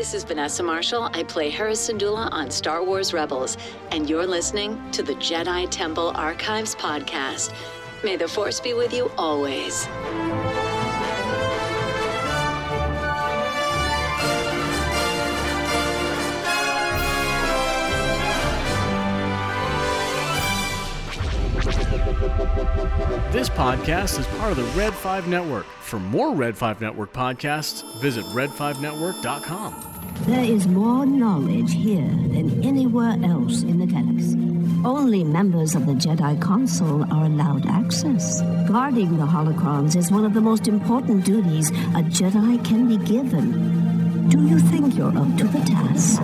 this is Vanessa Marshall. I play Hera Syndulla on Star Wars Rebels, and you're listening to the Jedi Temple Archives podcast. May the Force be with you always. This podcast is part of the Red 5 Network. For more Red 5 Network podcasts, visit red5network.com. There is more knowledge here than anywhere else in the galaxy. Only members of the Jedi Council are allowed access. Guarding the holocrons is one of the most important duties a Jedi can be given. Do you think you're up to the task?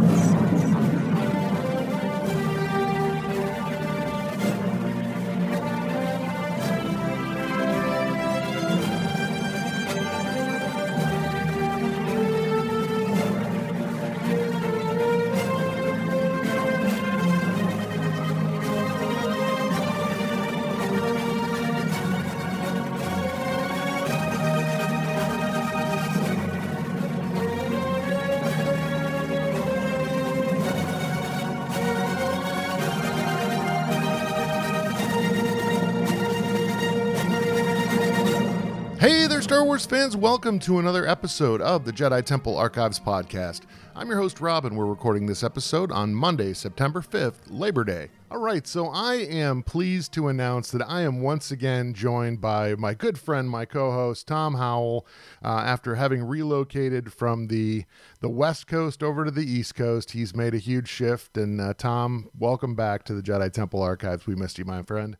Wars fans. Welcome to another episode of the Jedi Temple Archives podcast. I'm your host, Rob, and we're recording this episode on Monday, September 5th, Labor Day. All right, so I am pleased to announce that I am once again joined by my good friend, my co-host Tom Howell. Uh, after having relocated from the the West Coast over to the East Coast, he's made a huge shift. And uh, Tom, welcome back to the Jedi Temple Archives. We missed you, my friend.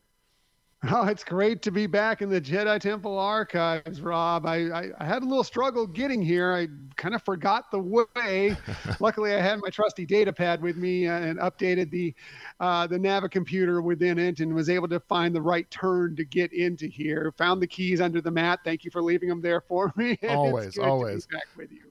Oh, it's great to be back in the Jedi Temple archives, Rob. I, I, I had a little struggle getting here. I kind of forgot the way. Luckily, I had my trusty data pad with me uh, and updated the uh, the Navi computer within it and was able to find the right turn to get into here. Found the keys under the mat. Thank you for leaving them there for me. Always, always. back with you.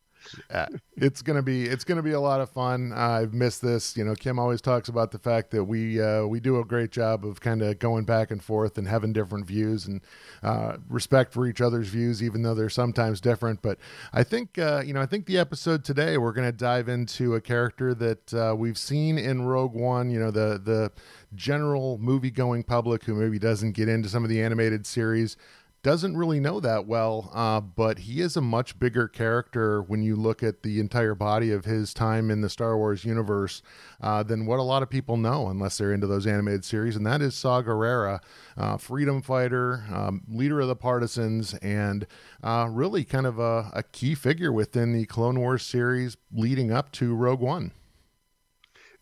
Yeah, it's gonna be it's gonna be a lot of fun. I've missed this. You know, Kim always talks about the fact that we uh, we do a great job of kind of going back and forth and having different views and uh, respect for each other's views, even though they're sometimes different. But I think uh, you know I think the episode today we're gonna dive into a character that uh, we've seen in Rogue One. You know, the the general movie going public who maybe doesn't get into some of the animated series doesn't really know that well, uh, but he is a much bigger character when you look at the entire body of his time in the Star Wars universe uh, than what a lot of people know, unless they're into those animated series. And that is Saw Gerrera, uh, freedom fighter, um, leader of the partisans, and uh, really kind of a, a key figure within the Clone Wars series leading up to Rogue One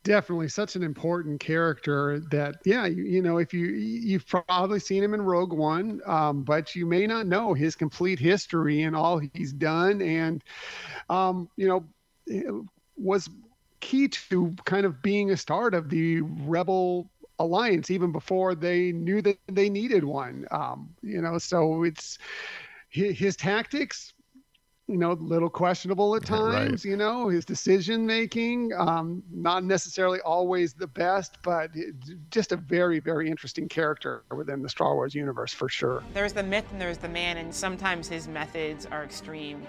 definitely such an important character that yeah you, you know if you you've probably seen him in rogue one um, but you may not know his complete history and all he's done. And um, you know was key to kind of being a start of the rebel alliance even before they knew that they needed one. Um, you know so it's his tactics you know, a little questionable at times, right. you know, his decision making, um, not necessarily always the best, but just a very, very interesting character within the Star Wars universe for sure. There's the myth and there's the man, and sometimes his methods are extreme.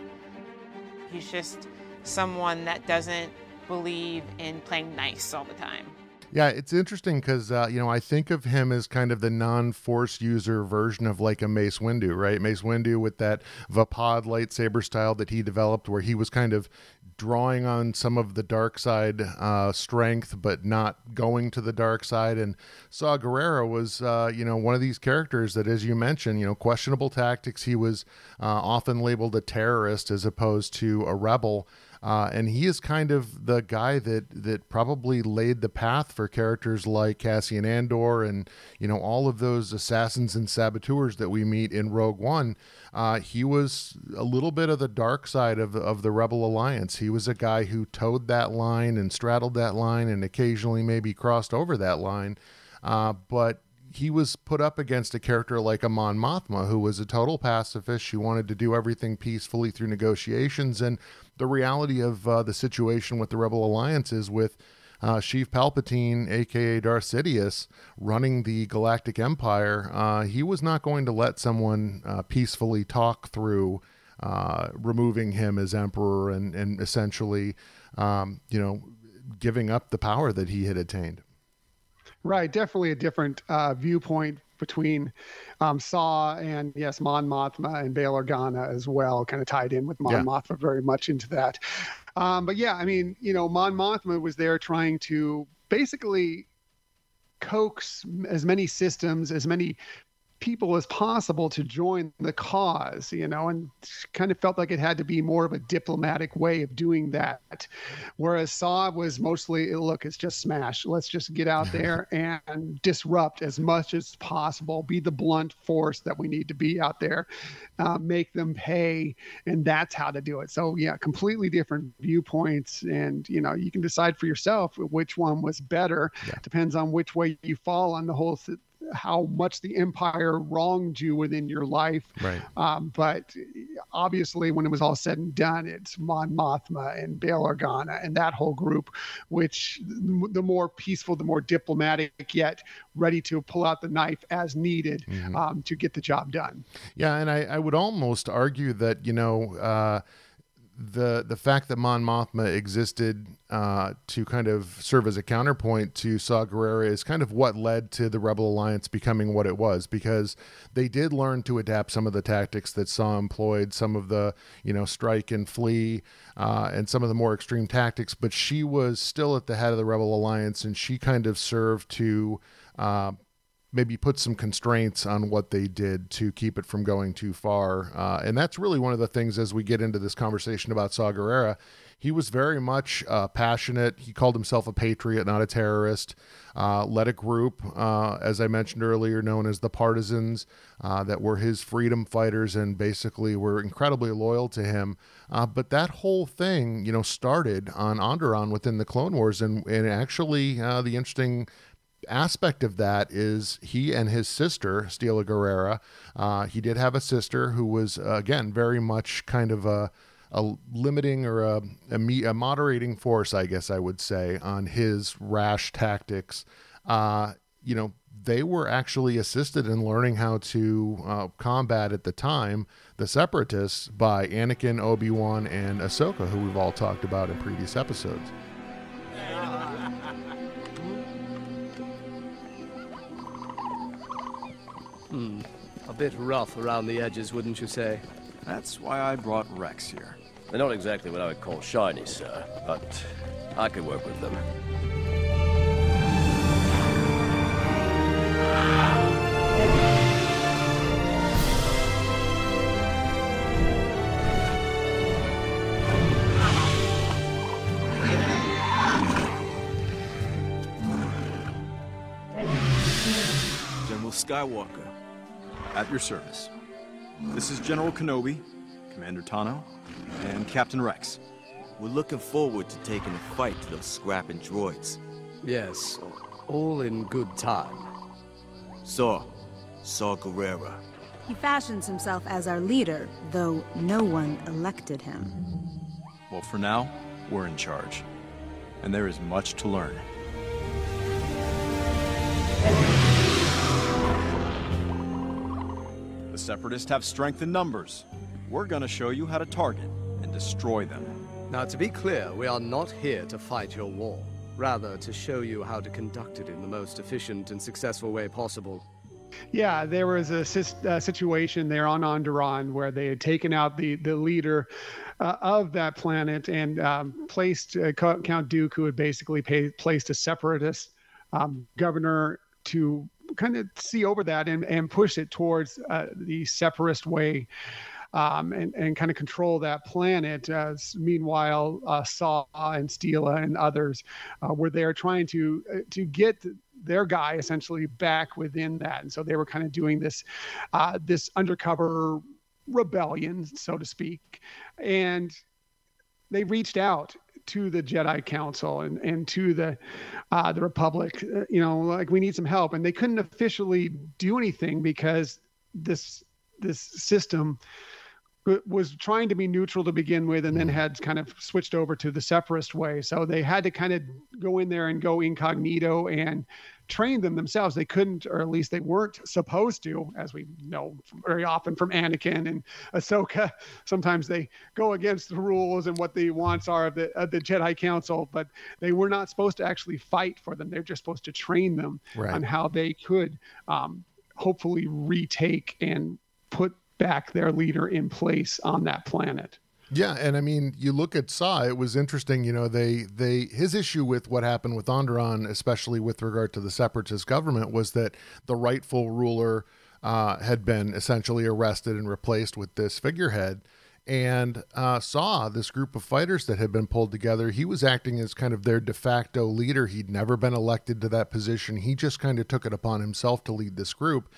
He's just someone that doesn't believe in playing nice all the time. Yeah, it's interesting because uh, you know I think of him as kind of the non-force user version of like a Mace Windu, right? Mace Windu with that Vaapad lightsaber style that he developed, where he was kind of drawing on some of the dark side uh, strength, but not going to the dark side. And Saw Gerrera was, uh, you know, one of these characters that, as you mentioned, you know, questionable tactics. He was uh, often labeled a terrorist as opposed to a rebel. Uh, and he is kind of the guy that that probably laid the path for characters like Cassian Andor and you know all of those assassins and saboteurs that we meet in Rogue One. Uh, he was a little bit of the dark side of of the Rebel Alliance. He was a guy who towed that line and straddled that line and occasionally maybe crossed over that line. Uh, but he was put up against a character like Amon Mothma, who was a total pacifist. She wanted to do everything peacefully through negotiations. And the reality of uh, the situation with the Rebel Alliance is with uh, Sheev Palpatine, aka Darth Sidious, running the Galactic Empire. Uh, he was not going to let someone uh, peacefully talk through uh, removing him as emperor and and essentially, um, you know, giving up the power that he had attained. Right, definitely a different uh, viewpoint between um, Saw and yes, Mon Mothma and Bail Organa as well, kind of tied in with Mon yeah. Mothma very much into that. Um, but yeah, I mean, you know, Mon Mothma was there trying to basically coax as many systems, as many people as possible to join the cause, you know, and kind of felt like it had to be more of a diplomatic way of doing that. Whereas Saw was mostly, look, it's just smash. Let's just get out there and disrupt as much as possible, be the blunt force that we need to be out there, uh, make them pay. And that's how to do it. So, yeah, completely different viewpoints. And, you know, you can decide for yourself which one was better. Yeah. Depends on which way you fall on the whole how much the empire wronged you within your life. Right. Um, but obviously, when it was all said and done, it's Mon Mothma and Bail Organa and that whole group, which the more peaceful, the more diplomatic, yet ready to pull out the knife as needed mm-hmm. um, to get the job done. Yeah, and I, I would almost argue that you know. Uh, the the fact that Mon Mothma existed uh, to kind of serve as a counterpoint to Saw Gerrera is kind of what led to the Rebel Alliance becoming what it was because they did learn to adapt some of the tactics that Saw employed, some of the you know strike and flee, uh, and some of the more extreme tactics. But she was still at the head of the Rebel Alliance, and she kind of served to uh, maybe put some constraints on what they did to keep it from going too far. Uh, and that's really one of the things as we get into this conversation about Saw. He was very much uh, passionate. He called himself a patriot, not a terrorist. Uh, led a group, uh, as I mentioned earlier, known as the Partisans, uh, that were his freedom fighters and basically were incredibly loyal to him. Uh, but that whole thing, you know, started on Onderon within the Clone Wars, and and actually the interesting aspect of that is he and his sister, Steela Gerrera. uh, he did have a sister who was, uh, again, very much kind of a, a limiting or a, a, a, moderating force, I guess I would say, on his rash tactics. Uh, you know, they were actually assisted in learning how to uh, combat at the time the separatists by Anakin, Obi Wan, and Ahsoka, who we've all talked about in previous episodes. Hmm. A bit rough around the edges, wouldn't you say? That's why I brought Rex here. They're not exactly what I would call shiny, sir, but I could work with them. General Skywalker. At your service. This is General Kenobi, Commander Tano, and Captain Rex. We're looking forward to taking a fight to those scrapping droids. Yes, all in good time. Saw, Saw Gerrera. He fashions himself as our leader, though no one elected him. Well, for now, we're in charge. And there is much to learn. Separatists have strength in numbers. We're gonna show you how to target and destroy them. Now, to be clear, we are not here to fight your war. Rather, to show you how to conduct it in the most efficient and successful way possible. Yeah, there was a uh, situation there on Onderon where they had taken out the the leader uh, of that planet and um, placed uh, Count who had basically pay, placed a separatist um, governor to kind of see over that and, and push it towards uh, the separatist way um, and, and kind of control that planet. As meanwhile, uh, Saw and Steela and others uh, were there trying to uh, to get their guy essentially back within that, and so they were kind of doing this uh, this undercover rebellion, so to speak, and they reached out to the Jedi Council and, and to the uh, the Republic, uh, you know, like we need some help, and they couldn't officially do anything because this this system was trying to be neutral to begin with and then had kind of switched over to the separatist way. So they had to kind of go in there and go incognito and train them themselves. They couldn't or at least they weren't supposed to as we know very often from anakin and ahsoka. Sometimes they go against the rules and what the wants are of the, of the jedi council but they were not supposed to actually fight for them. They're just supposed to train them Right. on how they could um, hopefully retake and put back their leader in place on that planet. Yeah, and I mean, you look at Saw. It was interesting. You know, they they his issue with what happened with Onderon, especially with regard to the separatist government, was that the rightful ruler uh, had been essentially arrested and replaced with this figurehead. And uh, Saw, this group of fighters that had been pulled together, he was acting as kind of their de facto leader. He'd never been elected to that position. He just kind of took it upon himself to lead this group.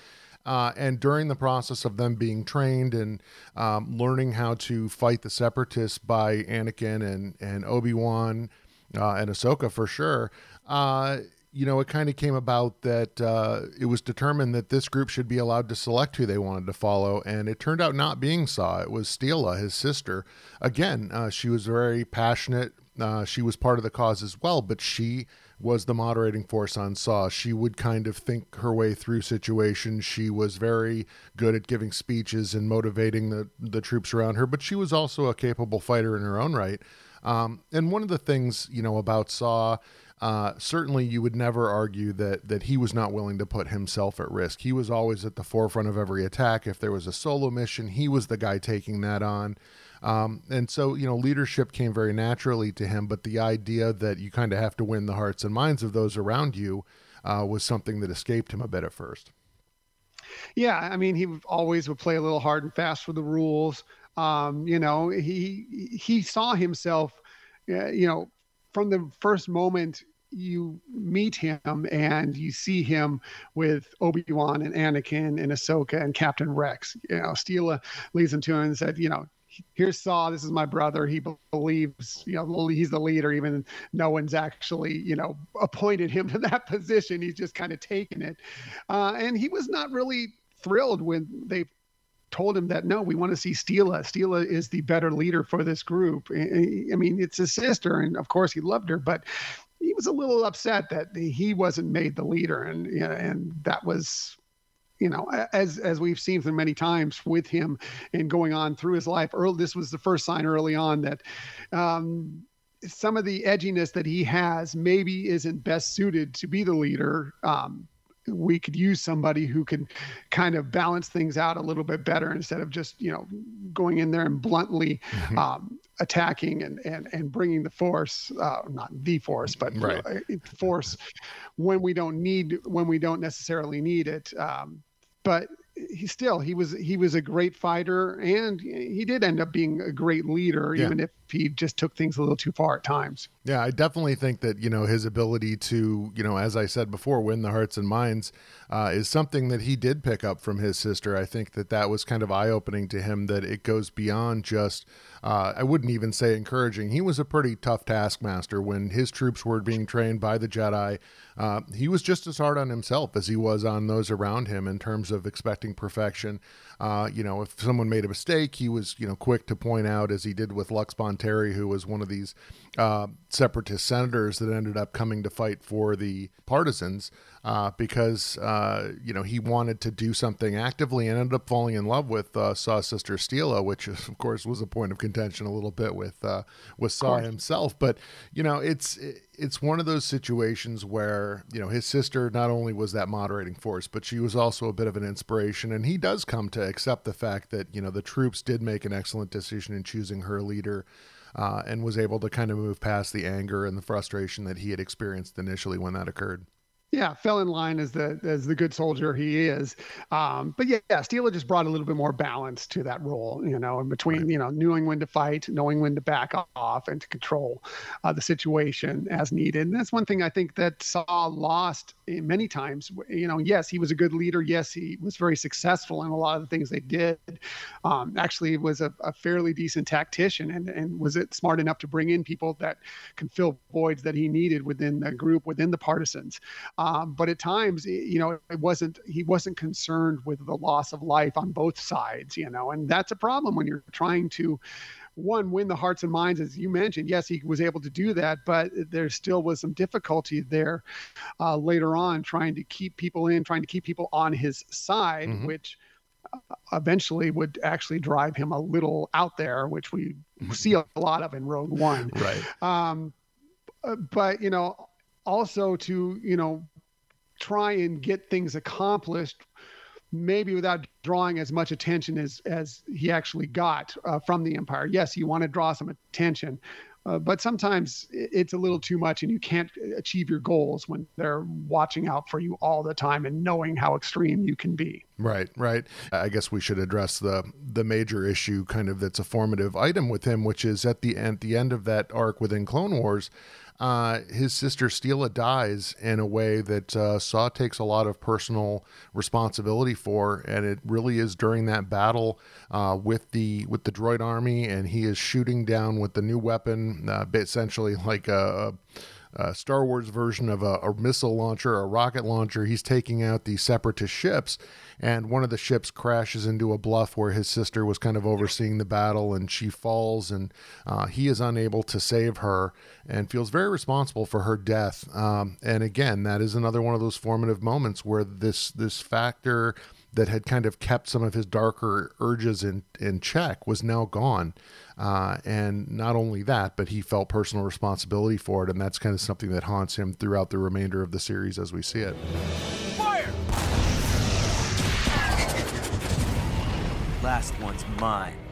Uh, and during the process of them being trained and um, learning how to fight the separatists by Anakin and, and Obi Wan uh, and Ahsoka for sure, uh, you know, it kind of came about that uh, it was determined that this group should be allowed to select who they wanted to follow. And it turned out not being Saw, it was Steela, his sister. Again, uh, she was very passionate. Uh, she was part of the cause as well, but she was the moderating force on Saw. She would kind of think her way through situations. She was very good at giving speeches and motivating the, the troops around her, but she was also a capable fighter in her own right. Um, and one of the things, you know, about Saw, uh, certainly you would never argue that that he was not willing to put himself at risk. He was always at the forefront of every attack. If there was a solo mission, he was the guy taking that on. Um, and so, you know, leadership came very naturally to him, but the idea that you kind of have to win the hearts and minds of those around you uh, was something that escaped him a bit at first. Yeah, I mean, he always would play a little hard and fast with the rules. Um, you know, he he saw himself, uh, you know, from the first moment you meet him and you see him with Obi-Wan and Anakin and Ahsoka and Captain Rex. You know, Steela leads him to him and said, you know, here's Saw. This is my brother. He believes, you know, he's the leader, even no one's actually, you know, appointed him to that position. He's just kind of taken it. Uh, and he was not really thrilled when they told him that no, we want to see Steela. Steela is the better leader for this group. I mean, it's his sister, and of course he loved her, but he was a little upset that he wasn't made the leader, and and that was you know, as as we've seen for many times with him and going on through his life. Early, this was the first sign early on that um, some of the edginess that he has maybe isn't best suited to be the leader. Um, we could use somebody who can kind of balance things out a little bit better instead of just you know going in there and bluntly um, attacking and, and and bringing the force uh, not the force but you know, uh, force when we don't need when we don't necessarily need it um, but he still he was he was a great fighter and he did end up being a great leader Yeah. even if he just took things a little too far at times Yeah, I definitely think that you know his ability to you know, as I said before, win the hearts and minds uh, is something that he did pick up from his sister. I think that that was kind of eye opening to him. That it goes beyond just. Uh, I wouldn't even say encouraging. He was a pretty tough taskmaster when his troops were being trained by the Jedi. Uh, he was just as hard on himself as he was on those around him in terms of expecting perfection. Uh, you know, if someone made a mistake, he was you know quick to point out, as he did with Lux Bonteri, who was one of these uh, separatist senators that ended up coming to fight for the partisans uh, because uh, you know he wanted to do something actively and ended up falling in love with uh, Saw's sister Steela, which is, of course was a point of contention a little bit with uh, with Saw himself. But you know, it's it's one of those situations where you know his sister not only was that moderating force, but she was also a bit of an inspiration, and he does come to accept the fact that you know the troops did make an excellent decision in choosing her leader. Uh, and was able to kind of move past the anger and the frustration that he had experienced initially when that occurred. Yeah, fell in line as the as the good soldier he is. Um, but yeah, yeah, Steela just brought a little bit more balance to that role, you know, in between, you know, knowing when to fight, knowing when to back off, and to control uh, the situation as needed. And that's one thing I think that Saw lost many times. You know, yes, he was a good leader. Yes, he was very successful in a lot of the things they did. Um, actually, was a, a fairly decent tactician, and and was it smart enough to bring in people that can fill voids that he needed within the group, within the partisans. Um, but at times, you know, it wasn't he wasn't concerned with the loss of life on both sides, you know, and that's a problem when you're trying to one win the hearts and minds as you mentioned. Yes he was able to do that but there still was some difficulty there uh, later on trying to keep people in trying to keep people on his side mm-hmm. which uh, eventually would actually drive him a little out there which we see a lot of in rogue one. Right. Um, uh, but you know also to you know try and get things accomplished maybe without drawing as much attention as as he actually got uh, from the empire. Yes you want to draw some attention uh, but sometimes it's a little too much and you can't achieve your goals when they're watching out for you all the time and knowing how extreme you can be. Right right. I guess we should address the the major issue kind of that's a formative item with him which is at the end the end of that arc within clone wars uh, his sister Steela dies in a way that uh, Saw takes a lot of personal responsibility for, and it really is during that battle uh, with the with the droid army, and he is shooting down with the new weapon, uh, essentially like a, a uh, Star Wars version of a, a, missile launcher, a rocket launcher. He's taking out the separatist ships, and one of the ships crashes into a bluff where his sister was kind of overseeing the battle, and she falls, and uh, he is unable to save her, and feels very responsible for her death. Um, and again, that is another one of those formative moments where this this factor that had kind of kept some of his darker urges in in check was now gone. Uh, and not only that, but he felt personal responsibility for it. And that's kind of something that haunts him throughout the remainder of the series as we see it. Fire! Last one's mine.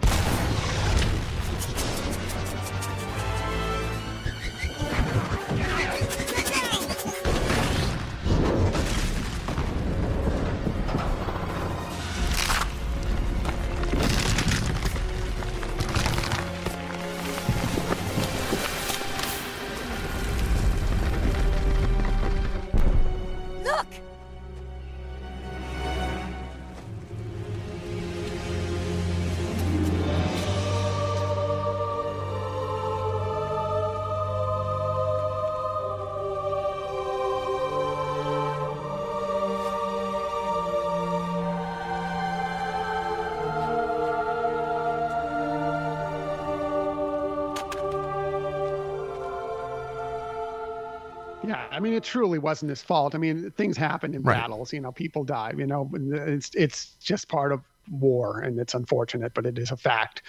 I mean, it truly wasn't his fault. I mean, things happen in right. battles. You know, people die. You know, it's it's just part of war, and it's unfortunate, but it is a fact.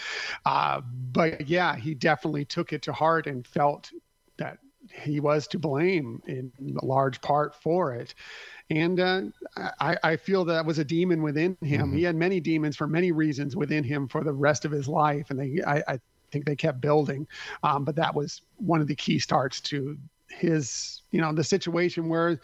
Uh, but yeah, he definitely took it to heart and felt that he was to blame in a large part for it. And uh, I, I, feel that was a demon within him. Mm-hmm. He had many demons for many reasons within him for the rest of his life, and they, I, I think they kept building. Um, but that was one of the key starts to his you know the situation where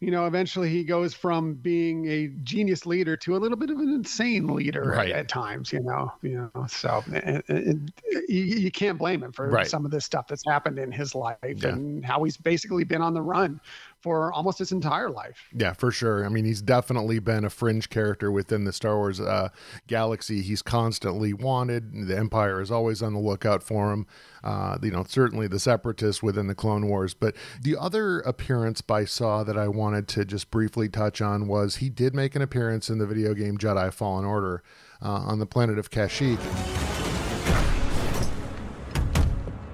you know eventually he goes from being a genius leader to a little bit of an insane leader right. at, at, times you know you know so and, and you, you, can't blame him for right. some of this stuff that's happened in his life yeah. and how he's basically been on the run for almost his entire life. Yeah, for sure. I mean, he's definitely been a fringe character within the Star Wars uh, galaxy. He's constantly wanted. The Empire is always on the lookout for him. Uh, you know, certainly the Separatists within the Clone Wars. But the other appearance by Saw that I wanted to just briefly touch on was he did make an appearance in the video game Jedi Fallen Order uh, on the planet of Kashyyyk.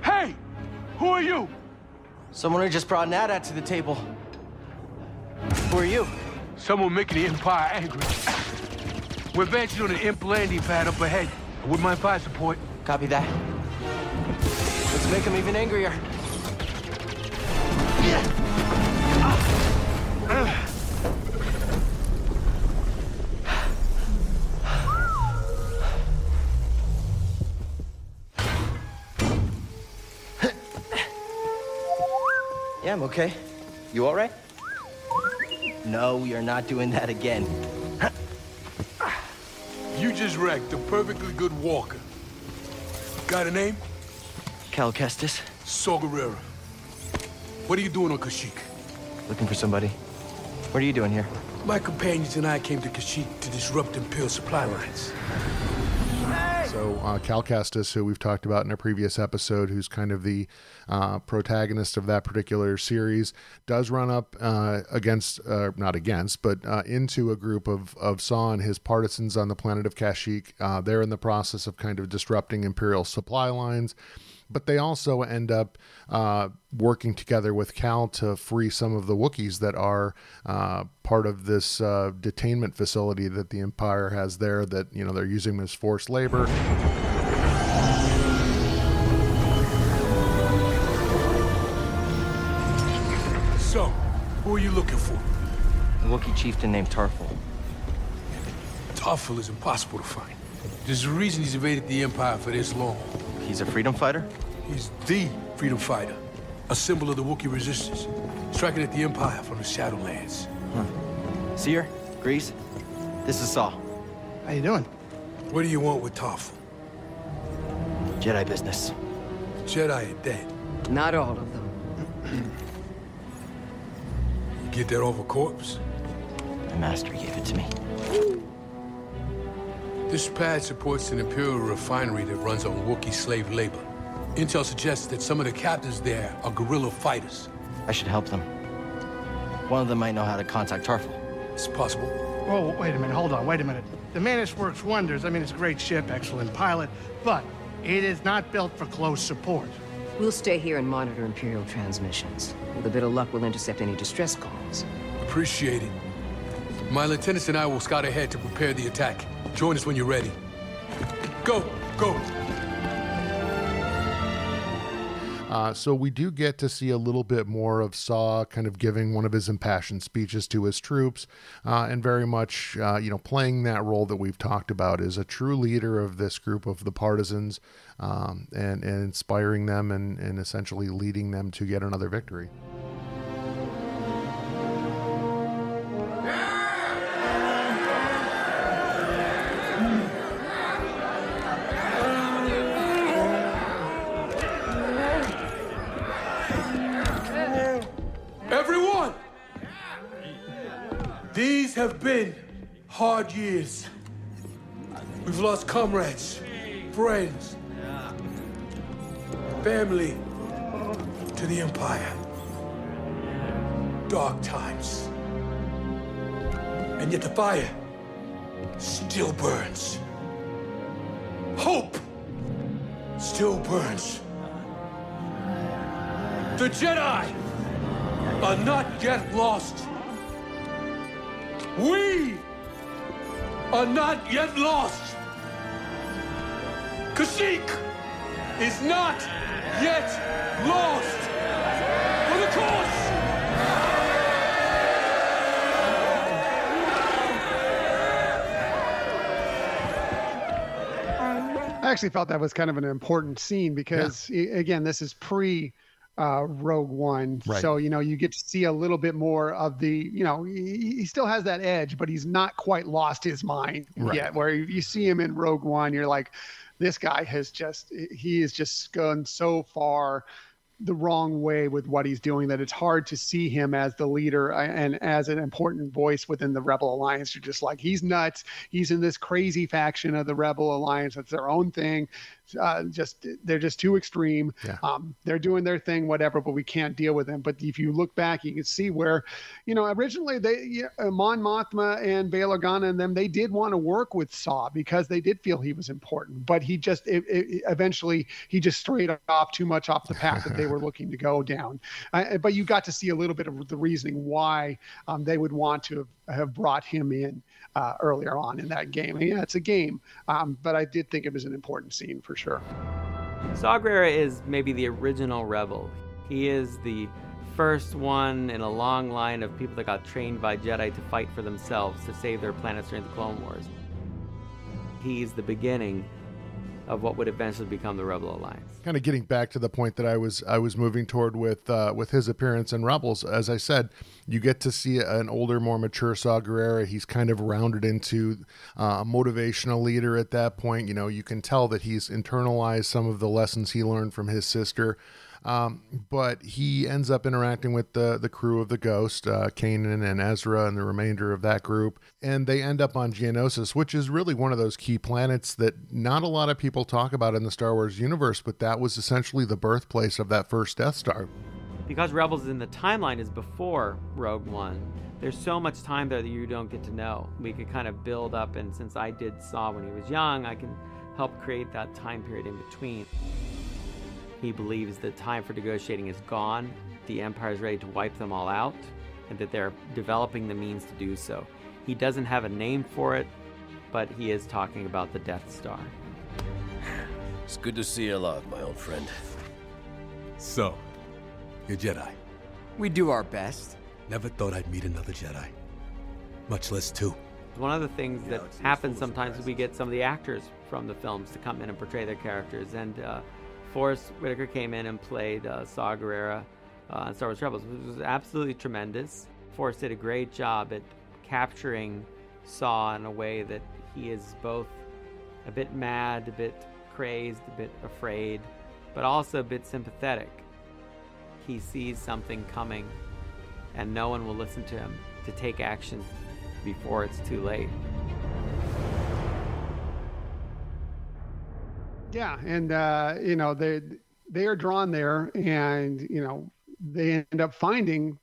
Hey, who are you? Someone who just brought Nada to the table. Who are you? Someone making the Empire angry. We're advancing on an imp landing pad up ahead. With wouldn't fire support. Copy that. Let's make them even angrier. Yeah. Yeah, I'm okay. You all right? No, we are not doing that again. you just wrecked a perfectly good walker. Got a name? Cal Kestis. Saw Gerrera. What are you doing on Kashyyyk? Looking for somebody. What are you doing here? My companions and I came to Kashyyyk to disrupt Imperial supply lines. So uh, Cal Kestis, who we've talked about in a previous episode, who's kind of the uh, protagonist of that particular series, does run up uh, against, uh, not against, but uh, into a group of of Saw and his partisans on the planet of Kashyyyk. Uh, they're in the process of kind of disrupting Imperial supply lines but they also end up uh, working together with Cal to free some of the Wookiees that are uh, part of this uh, detainment facility that the Empire has there. That you know they're using as forced labor. So, who are you looking for? A Wookiee chieftain named Tarful. Tarful is impossible to find. There's a reason he's evaded the Empire for this long. He's a freedom fighter? He's the freedom fighter. A symbol of the Wookiee resistance. Striking at the Empire from the Shadowlands. Huh. Seer, Grease, this is Saw. How you doing? What do you want with Tarful? Jedi business. Jedi are dead. Not all of them. you get that off a corpse? My master gave it to me. This pad supports an Imperial refinery that runs on Wookiee slave labor. Intel suggests that some of the captains there are guerrilla fighters. I should help them. One of them might know how to contact Tarful. It's possible. Oh, wait a minute. Hold on. Wait a minute. The Mantis works wonders. I mean, it's a great ship, excellent pilot, but it is not built for close support. We'll stay here and monitor Imperial transmissions. With a bit of luck, we'll intercept any distress calls. Appreciate it. My lieutenants and I will scout ahead to prepare the attack. Join us when you're ready. Go, go. Uh, so we do get to see a little bit more of Saw kind of giving one of his impassioned speeches to his troops, uh, and very much, uh, you know, playing that role that we've talked about as a true leader of this group of the partisans, um, and, and inspiring them and, and essentially leading them to get another victory. Have been hard years. We've lost comrades, friends, family to the Empire. Dark times. And yet the fire still burns. Hope still burns. The Jedi are not yet lost. We are not yet lost. Kashyyyk is not yet lost. For the cause! I actually felt that was kind of an important scene because, i- again, this is pre uh, Rogue One. Right. So, you know, you get to see a little bit more of the, you know, he, he still has that edge, but he's not quite lost his mind Right. yet. Where you you see him in Rogue One, you're like, this guy has just, he has just gone so far the wrong way with what he's doing that it's hard to see him as the leader uh, and as an important voice within the rebel alliance. You're just like he's nuts. He's in this crazy faction of the rebel alliance. That's their own thing. Uh, just they're just too extreme. Yeah. um, they're doing their thing whatever but we can't deal with them. But if you look back you can see where you know originally they yeah, uh, mon mothma and bail organa and them they did want to work with saw because they did feel he was important. But he just it, it, eventually he just strayed off too much off the path that they were looking to go down uh, but you got to see a little bit of the reasoning why um, they would want to have, brought him in uh, earlier on in that game. Yeah, it's a game, um, but I did think it was an important scene for sure. Saw Gerrera is maybe the original rebel. He is the first one in a long line of people that got trained by Jedi to fight for themselves to save their planets during the Clone Wars. He's the beginning of what would eventually become the Rebel Alliance. kind of getting back to the point that I was I was moving toward with uh, with his appearance in Rebels. As I said, you get to see an older, more mature Saw Gerrera. He's kind of rounded into uh, a motivational leader at that point. You know, you can tell that he's internalized some of the lessons he learned from his sister. Um, but he ends up interacting with the the crew of the Ghost, uh, Kanan and Ezra, and the remainder of that group, and they end up on Geonosis, which is really one of those key planets that not a lot of people talk about in the Star Wars universe, but that was essentially the birthplace of that first Death Star. Because Rebels in the timeline is before Rogue One, there's so much time there that you don't get to know. We could kind of build up, and since I did Saw when he was young, I can help create that time period in between. He believes the time for negotiating is gone, the Empire is ready to wipe them all out, and that they're developing the means to do so. He doesn't have a name for it, but he is talking about the Death Star. It's good to see you alive, my old friend. So, you're Jedi. We do our best. Never thought I'd meet another Jedi. Much less two. One of the things that happens sometimes is we get some of the actors from the films to come in and portray their characters. And uh, Forest Whitaker came in and played uh, Saw Gerrera uh, on Star Wars Rebels, which was absolutely tremendous. Forrest did a great job at capturing Saw in a way that he is both a bit mad, a bit crazed, a bit afraid, but also a bit sympathetic. He sees something coming, and no one will listen to him to take action before it's too late. Yeah, and uh, you know they they are drawn there, and you know they end up finding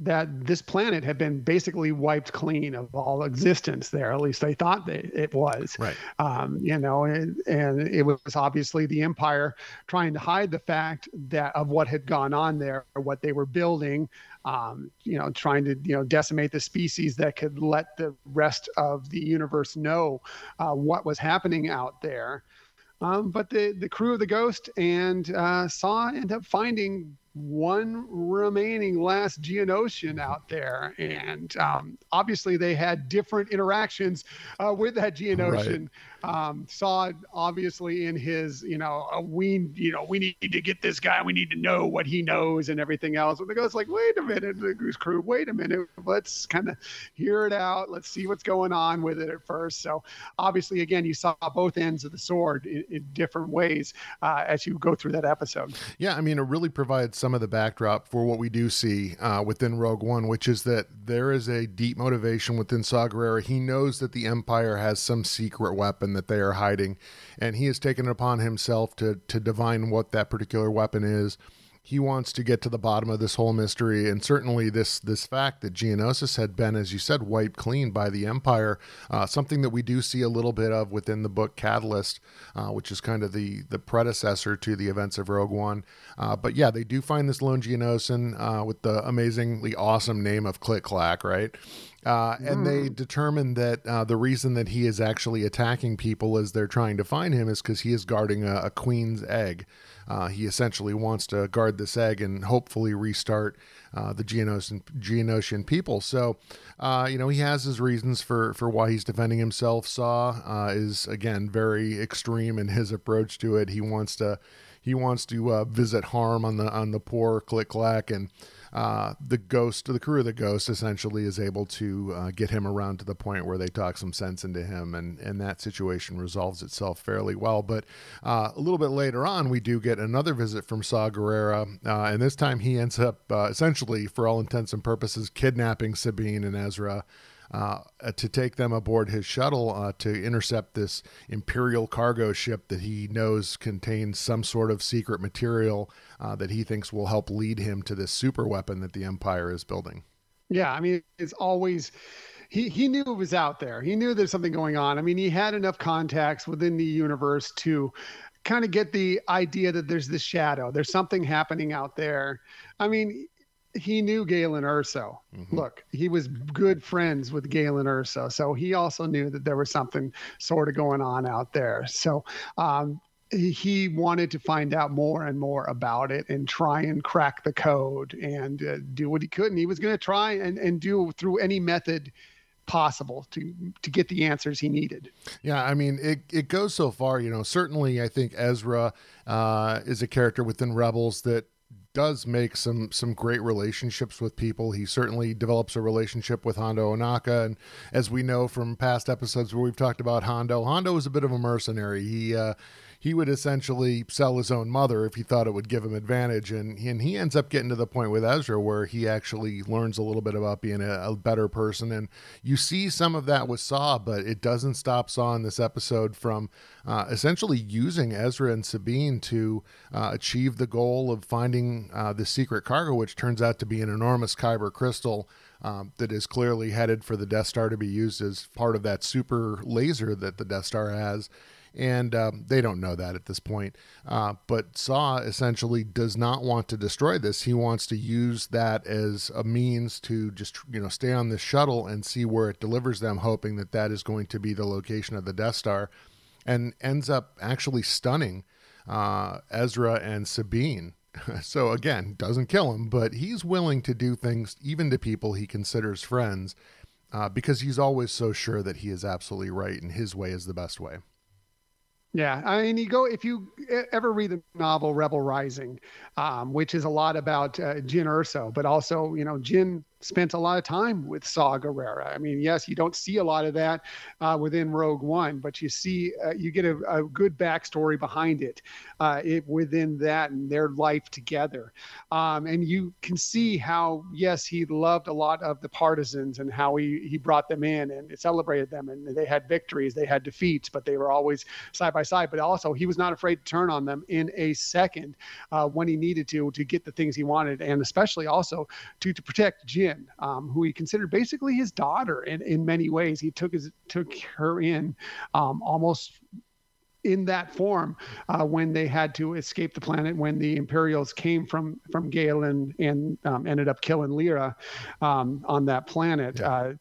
that this planet had been basically wiped clean of all existence there. At least they thought that it was. Right. Um, you know, and, and it was obviously the Empire trying to hide the fact that of what had gone on there, what they were building. Um, you know, trying to you know decimate the species that could let the rest of the universe know uh, what was happening out there. Um, but the the crew of the Ghost and uh, Saw end up finding one remaining last Geonosian out there, and um, obviously they had different interactions uh, with that Geonosian. Um, Saw obviously in his, you know, uh, we, you know, we need to get this guy. We need to know what he knows and everything else. But the guy's like, wait a minute, the Ghost Crew, wait a minute, let's kind of hear it out. Let's see what's going on with it at first. So obviously, again, you saw both ends of the sword in, in different ways uh, as you go through that episode. Yeah, I mean, it really provides some of the backdrop for what we do see uh, within Rogue One, which is that there is a deep motivation within Saw Gerrera. He knows that the Empire has some secret weapon that they are hiding, and he has taken it upon himself to to divine what that particular weapon is. He wants to get to the bottom of this whole mystery, and certainly this this fact that Geonosis had been, as you said, wiped clean by the Empire, uh, something that we do see a little bit of within the book Catalyst, uh, which is kind of the the predecessor to the events of Rogue One. Uh, but yeah, they do find this lone Geonosian uh, with the amazingly awesome name of Click Clack, right? Uh, and they determine that uh, the reason that he is actually attacking people as they're trying to find him is because he is guarding a, a queen's egg. Uh, he essentially wants to guard this egg and hopefully restart uh, the Geonosian, Geonosian people. So, uh, you know, he has his reasons for, for why he's defending himself. Saw uh, is, again, very extreme in his approach to it. He wants to. He wants to uh, visit harm on the on the poor Click Clack, and uh, the ghost, the crew of the ghost, essentially is able to uh, get him around to the point where they talk some sense into him, and and that situation resolves itself fairly well. But uh, a little bit later on, we do get another visit from Saw Gerrera, uh, and this time he ends up uh, essentially, for all intents and purposes, kidnapping Sabine and Ezra. Uh, to take them aboard his shuttle uh, to intercept this Imperial cargo ship that he knows contains some sort of secret material uh, that he thinks will help lead him to this super weapon that the Empire is building. Yeah, I mean, it's always he he knew it was out there. He knew there's something going on. I mean, he had enough contacts within the universe to kind of get the idea that there's this shadow. There's something happening out there. I mean, he knew Galen Erso. Mm-hmm. Look, he was good friends with Galen Erso, so he also knew that there was something sort of going on out there. So um, he- he wanted to find out more and more about it and try and crack the code and uh, do what he could. And he was going to try and, and do through any method possible to to get the answers he needed. Yeah, I mean, it, it goes so far, you know. Certainly, I think Ezra uh, is a character within Rebels that does make some some great relationships with people. He certainly develops a relationship with Hondo Ohnaka, and as we know from past episodes where we've talked about Hondo, Hondo is a bit of a mercenary. He uh, he would essentially sell his own mother if he thought it would give him advantage. And, and he ends up getting to the point with Ezra where he actually learns a little bit about being a, a better person. And you see some of that with Saw, but it doesn't stop Saw in this episode from uh, essentially using Ezra and Sabine to uh, achieve the goal of finding uh, the secret cargo, which turns out to be an enormous kyber crystal. Um, that is clearly headed for the Death Star to be used as part of that super laser that the Death Star has and um, they don't know that at this point. Uh, but Saw essentially does not want to destroy this. He wants to use that as a means to just you know stay on this shuttle and see where it delivers them, hoping that that is going to be the location of the Death Star, and ends up actually stunning uh, Ezra and Sabine. so again, doesn't kill him, but he's willing to do things even to people he considers friends. Uh, because he's always so sure that he is absolutely right and his way is the best way. Yeah, I mean, you go if you ever read the novel Rebel Rising, um, which is a lot about uh, Jyn Erso, but also you know Jyn spent a lot of time with Saw Gerrera. I mean, yes, you don't see a lot of that uh, within Rogue One, but you see, uh, you get a, a, good backstory behind it, uh, it, within that and their life together. Um, and you can see how, yes, he loved a lot of the partisans and how he, he brought them in and celebrated them. And they had victories, they had defeats, but they were always side by side. But also, he was not afraid to turn on them in a second uh, when he needed to to get the things he wanted, and especially also to, to protect Jyn um, who he considered basically his daughter in, in many ways. He took his took her in um, almost in that form uh, when they had to escape the planet when the Imperials came from from Galen and um, ended up killing Lyra um, on that planet. Yeah. Uh,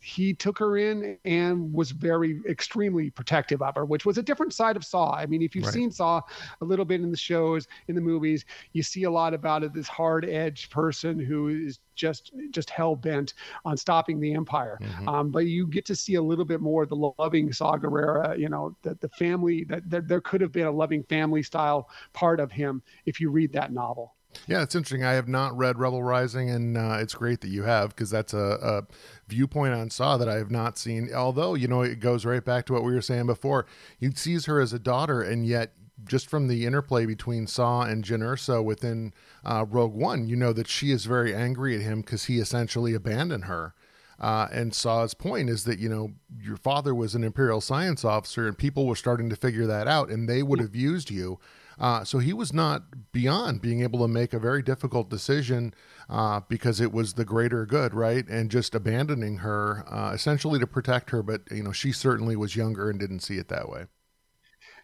he took her in and was very extremely protective of her, which was a different side of Saw. I mean, if you've right. seen Saw a little bit in the shows, in the movies, you see a lot about it. This hard edged person who is just just hell bent on stopping the empire. Mm-hmm. Um, but you get to see a little bit more of the loving Saw Gerrera. You know, that the family that there, there could have been a loving family style part of him if you read that novel. Yeah, it's interesting. I have not read Rebel Rising, and uh, it's great that you have because that's a, a, viewpoint on Saw that I have not seen. Although, you know, it goes right back to what we were saying before. He sees her as a daughter, and yet, just from the interplay between Saw and Jyn Erso within uh, Rogue One, you know that she is very angry at him because he essentially abandoned her. Uh, and Saw's point is that, you know, your father was an Imperial science officer, and people were starting to figure that out, and they would have used you uh, so he was not beyond being able to make a very difficult decision uh, because it was the greater good, right? And just abandoning her uh, essentially to protect her. But, you know, she certainly was younger and didn't see it that way.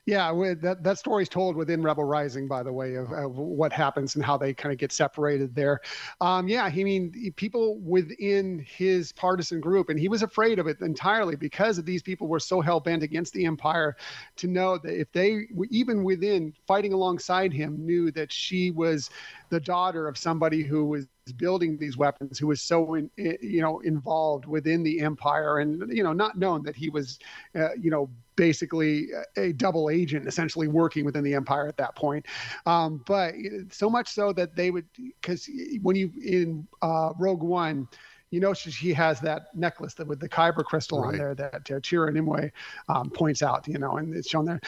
Yeah, that that story's told within Rebel Rising, by the way, of, of what happens and how they kind of get separated there. Um, yeah, I mean, people within his partisan group, and he was afraid of it entirely because of these people were so hell bent against the Empire. To know that if they, even within fighting alongside him, knew that she was the daughter of somebody who was building these weapons who was so in, you know involved within the empire and you know not known that he was uh, you know basically a double agent essentially working within the empire at that point. Um, but so much so that they would because when you in uh, rogue one you know she, she, has that necklace that with the kyber crystal right. on there that uh, Chirrut Îmwe um, points out you know and it's shown there.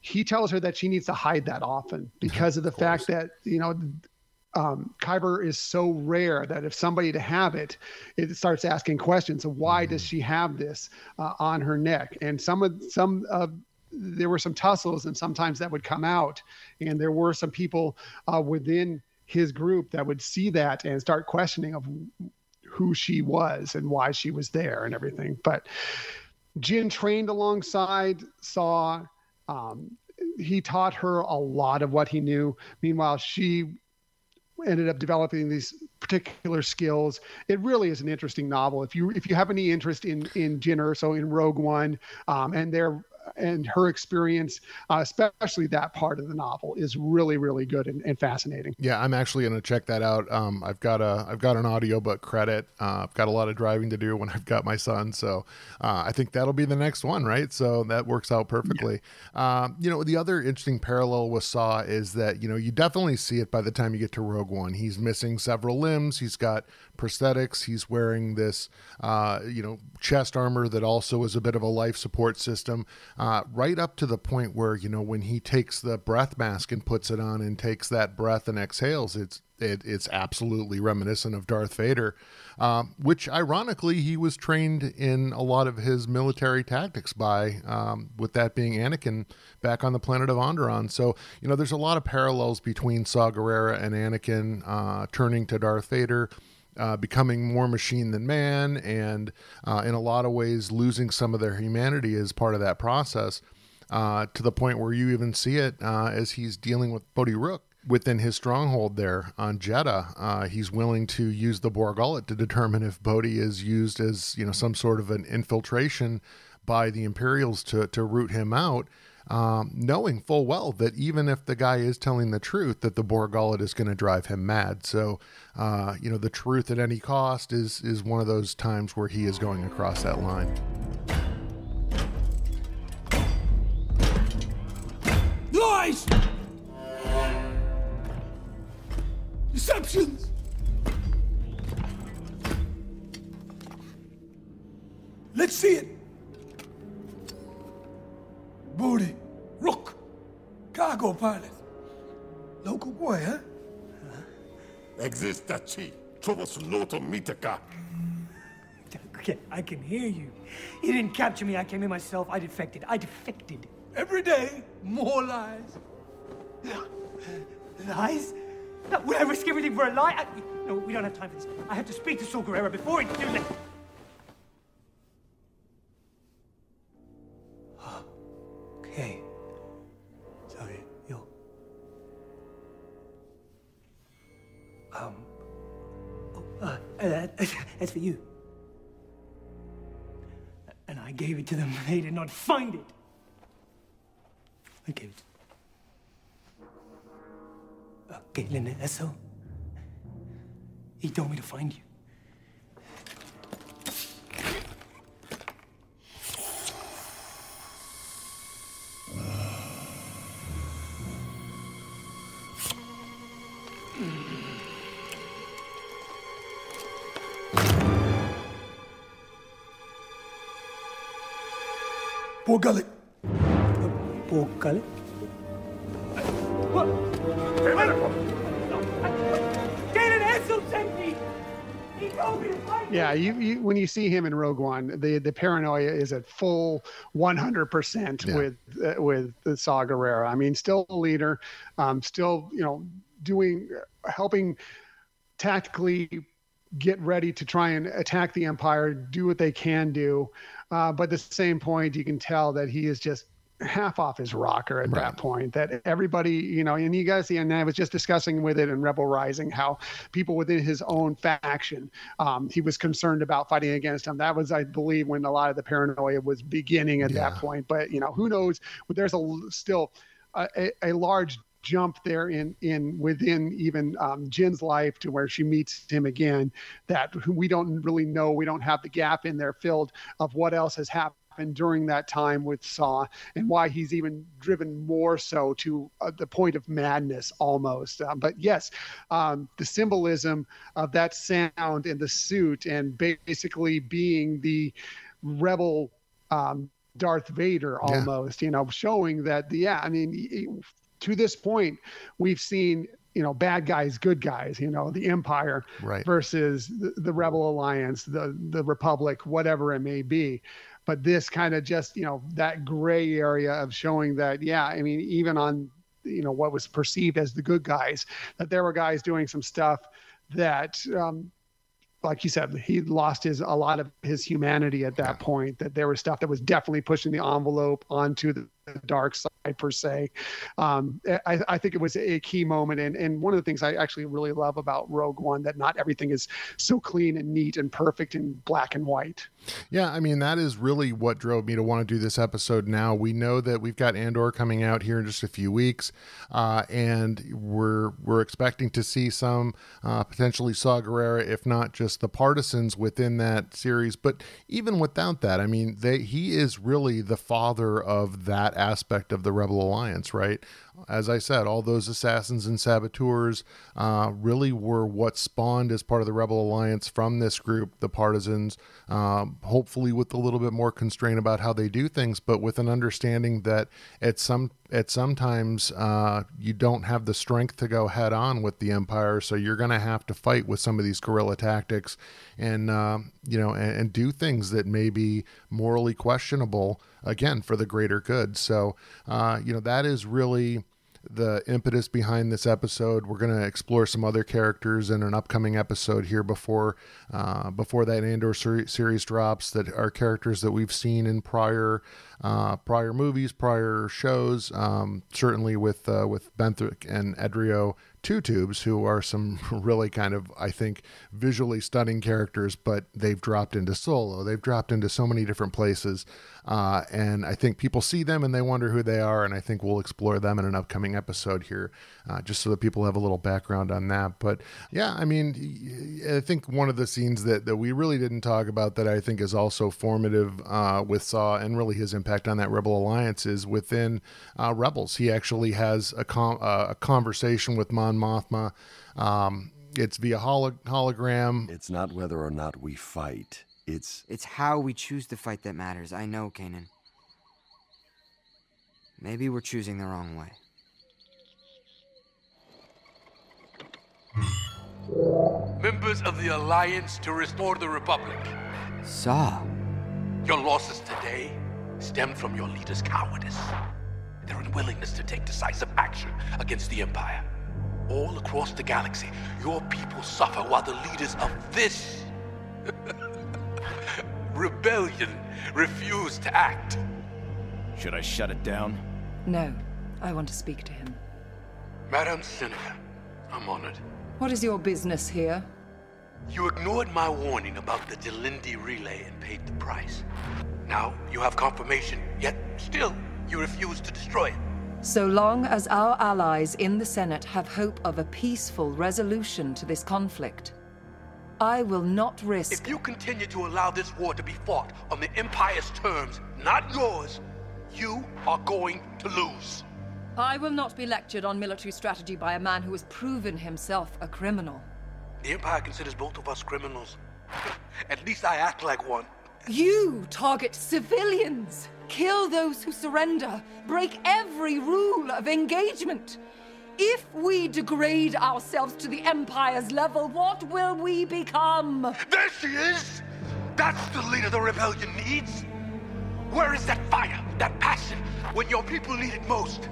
He tells her that she needs to hide that often because of the of fact that you know um, Kyber is so rare that if somebody to have it, it starts asking questions of why mm-hmm. does she have this uh, on her neck? And some of some of there were some tussles, and sometimes that would come out, and there were some people uh, within his group that would see that and start questioning of who she was and why she was there and everything. But Jyn trained alongside Saw. Um, he taught her a lot of what he knew. Meanwhile, she ended up developing these particular skills. It really is an interesting novel. If you if you have any interest in in Jyn Erso in Rogue One, um, and their and her experience, uh, especially that part of the novel, is really really good and, and fascinating. Yeah, I'm actually going to check that out. Um, I've got a I've got an audiobook credit. Uh, I've got a lot of driving to do when I've got my son, so uh, I think that'll be the next one, right? So that works out perfectly. Yeah. Um, you know, the other interesting parallel with Saw is that you know you definitely see it by the time you get to Rogue One. He's missing several limbs. He's got prosthetics. He's wearing this, uh, you know, chest armor that also is a bit of a life support system, uh, right up to the point where you know when he takes the breath mask and puts it on and takes that breath and exhales, it's it, it's absolutely reminiscent of Darth Vader, um, which ironically he was trained in a lot of his military tactics by, um, with that being Anakin back on the planet of Onderon. So you know, there's a lot of parallels between Saw Gerrera and Anakin uh, turning to Darth Vader. Uh, becoming more machine than man, and uh, in a lot of ways losing some of their humanity as part of that process, uh, to the point where you even see it uh, as he's dealing with Bodhi Rook within his stronghold there on Jedha. uh, he's willing to use the Bor Gullet to determine if Bodhi is used as you know some sort of an infiltration by the Imperials to to root him out, um, knowing full well that even if the guy is telling the truth, that the Bor Gullet is going to drive him mad. So, uh, you know, the truth at any cost is is one of those times where he is going across that line. Lies! Deceptions! Let's see it. Bodhi, Rook, cargo pilot. Local boy, huh? Existaci, Trovosunoto Mitaka. Okay, I can hear you. You didn't capture me. I came in myself. I defected. I defected. Every day, more lies. Lies? No, would I risk everything for a lie? I, no, we don't have time for this. I have to speak to Saw Gerrera before it's too late. Not find it. I gave it. Uh, Galen Erso. He told me to find you. See him in Rogue One, the the paranoia is at full 100% Yeah. with uh, with the Saw Gerrera. I mean, still a leader, um, still you know doing helping tactically get ready to try and attack the Empire, do what they can do, uh, but at the same point, you can tell that he is just half off his rocker at that point that everybody you know and you guys and i was just discussing with it in rebel rising how people within his own faction um, he was concerned about fighting against him. That was i believe when a lot of the paranoia was beginning at that point. But you know who knows? There's a still a, a, a large jump there in in within even um, Jyn's life to where she meets him again that we don't really know. We don't have the gap in there filled of what else has happened during that time with Saw and why he's even driven more so to uh, the point of madness almost. Um, but yes, um, the symbolism of that sound and the suit and basically being the rebel um, Darth Vader Yeah. almost, you know, showing that, the yeah, I mean, to this point, we've seen. You know, bad guys, good guys. You know, the Empire Right. versus the, the Rebel Alliance, the the Republic, whatever it may be but this kind of just you know that gray area of showing that yeah i mean even on you know what was perceived as the good guys that there were guys doing some stuff that um like you said he lost his a lot of his humanity at that point that there was stuff that was definitely pushing the envelope onto the dark side per se. Um, I, I think it was a key moment and, and one of the things i actually really love about rogue one that not everything is so clean and neat and perfect and black and white Yeah, I mean that is really what drove me to want to do this episode. Now we know that we've got Andor coming out here in just a few weeks, uh, and we're we're expecting to see some uh, potentially Saw Gerrera, if not just the partisans within that series. But even without that, I mean, they he is really the father of that aspect of the Rebel Alliance, right? As I said, all those assassins and saboteurs uh, really were what spawned as part of the Rebel Alliance from this group, the partisans, um, hopefully with a little bit more constraint about how they do things, but with an understanding that at some at sometimes uh, you don't have the strength to go head on with the Empire, so you're going to have to fight with some of these guerrilla tactics, and uh, you know, and, and do things that may be morally questionable again for the greater good. So, uh, you know, that is really the impetus behind this episode. We're going to explore some other characters in an upcoming episode here before uh, before that Andor ser- series drops. That are characters that we've seen in prior uh, prior movies, prior shows. Um, certainly with uh, with Benthic and Edrio two tubes, who are some really kind of, I think, visually stunning characters, but they've dropped into solo. They've dropped into so many different places. Uh, and I think people see them and they wonder who they are. And I think we'll explore them in an upcoming episode here, uh, just so that people have a little background on that. But yeah, I mean, I think one of the scenes that, that we really didn't talk about that I think is also formative uh, with Saw and really his impact on that Rebel Alliance is within uh, Rebels. He actually has a, com- uh, a conversation with Mon Mothma. Um, it's via holo- hologram. It's not whether or not we fight. It's It's how we choose to fight that matters. I know, Kanan. Maybe we're choosing the wrong way. Members of the Alliance to restore the Republic. Saw. Your losses today stemmed from your leader's cowardice, their unwillingness to take decisive action against the Empire. All across the galaxy, your people suffer while the leaders of this rebellion refuse to act. Should I shut it down? No, I want to speak to him. Madam Senator, I'm honored. What is your business here? You ignored my warning about the Delindi relay and paid the price. Now you have confirmation, yet still you refuse to destroy it. So long as our allies in the Senate have hope of a peaceful resolution to this conflict, I will not risk. If you continue to allow this war to be fought on the Empire's terms, not yours, you are going to lose. I will not be lectured on military strategy by a man who has proven himself a criminal. The Empire considers both of us criminals. At least I act like one. You target civilians, kill those who surrender, break every rule of engagement. If we degrade ourselves to the Empire's level, what will we become? There she is! That's the leader the rebellion needs! Where is that fire, that passion, when your people need it most?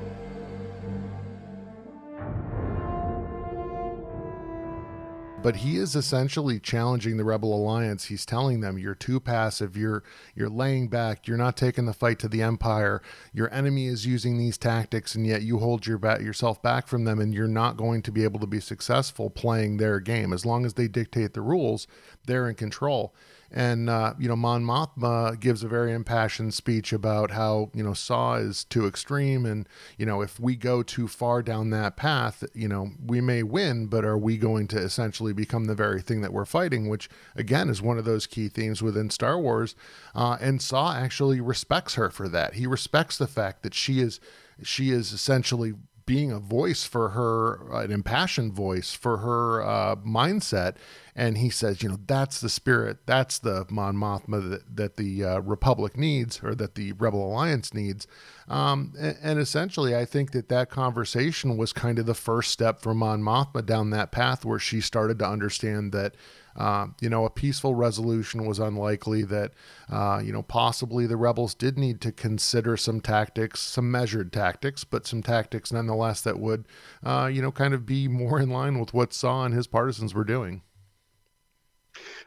But he is essentially challenging the rebel alliance. He's telling them you're too passive. You're you're laying back. You're not taking the fight to the empire. Your enemy is using these tactics and yet you hold your yourself back from them and you're not going to be able to be successful playing their game. As long as they dictate the rules they're in control and uh, you know, Mon Mothma gives a very impassioned speech about how you know Saw is too extreme, and you know, if we go too far down that path, you know, we may win, but are we going to essentially become the very thing that we're fighting? Which again is one of those key themes within Star Wars. Uh, and Saw actually respects her for that. He respects the fact that she is she is essentially being a voice for her, an impassioned voice for her uh, mindset. And he says, you know, that's the spirit, that's the Mon Mothma that, that the uh, Republic needs or that the Rebel Alliance needs. Um, and, and, essentially, I think that that conversation was kind of the first step for Mon Mothma down that path where she started to understand that uh, you know, a peaceful resolution was unlikely, that, uh, you know, possibly the rebels did need to consider some tactics, some measured tactics, but some tactics nonetheless that would, uh, you know, kind of be more in line with what Saw and his partisans were doing.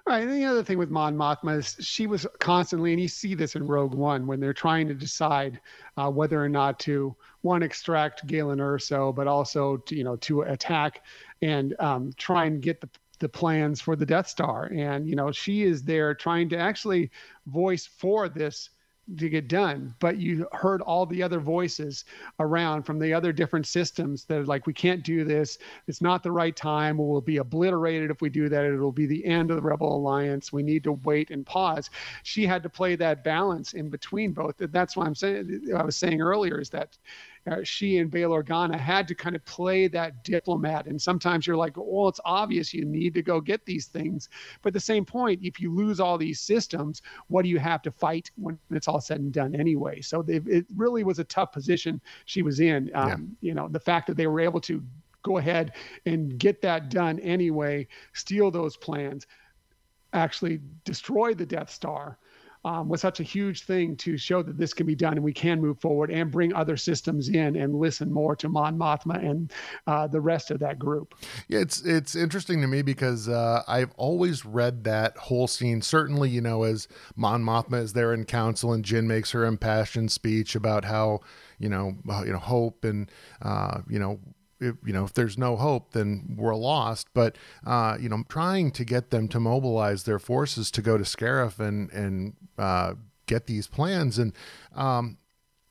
Right. And the other thing with Mon Mothma is she was constantly, and you see this in Rogue One when they're trying to decide uh, whether or not to one extract Galen Erso, but also to, you know to attack and um, try and get the the plans for the Death Star. And, you know, she is there trying to actually voice for this to get done. But you heard all the other voices around from the other different systems that are like we can't do this. It's not the right time. We'll be obliterated if we do that. It'll be the end of the rebel alliance. We need to wait and pause. She had to play that balance in between both. That's why i'm saying i was saying earlier is that uh, she and Bail Organa had to kind of play that diplomat. And sometimes you're like, well, it's obvious you need to go get these things. But at the same point, if you lose all these systems, what do you have to fight when it's all said and done anyway? So it really was a tough position she was in. Um, yeah. You know, the fact that they were able to go ahead and get that done anyway, steal those plans, actually destroy the Death Star um, was such a huge thing to show that this can be done and we can move forward and bring other systems in and listen more to Mon Mothma and uh, the rest of that group. Yeah, it's it's interesting to me because uh, I've always read that whole scene. Certainly, you know, as Mon Mothma is there in council and Jyn makes her impassioned speech about how you know uh, you know hope and uh, you know if, you know if there's no hope then we're lost but uh, you know trying to get them to mobilize their forces to go to Scarif and and uh, get these plans and um,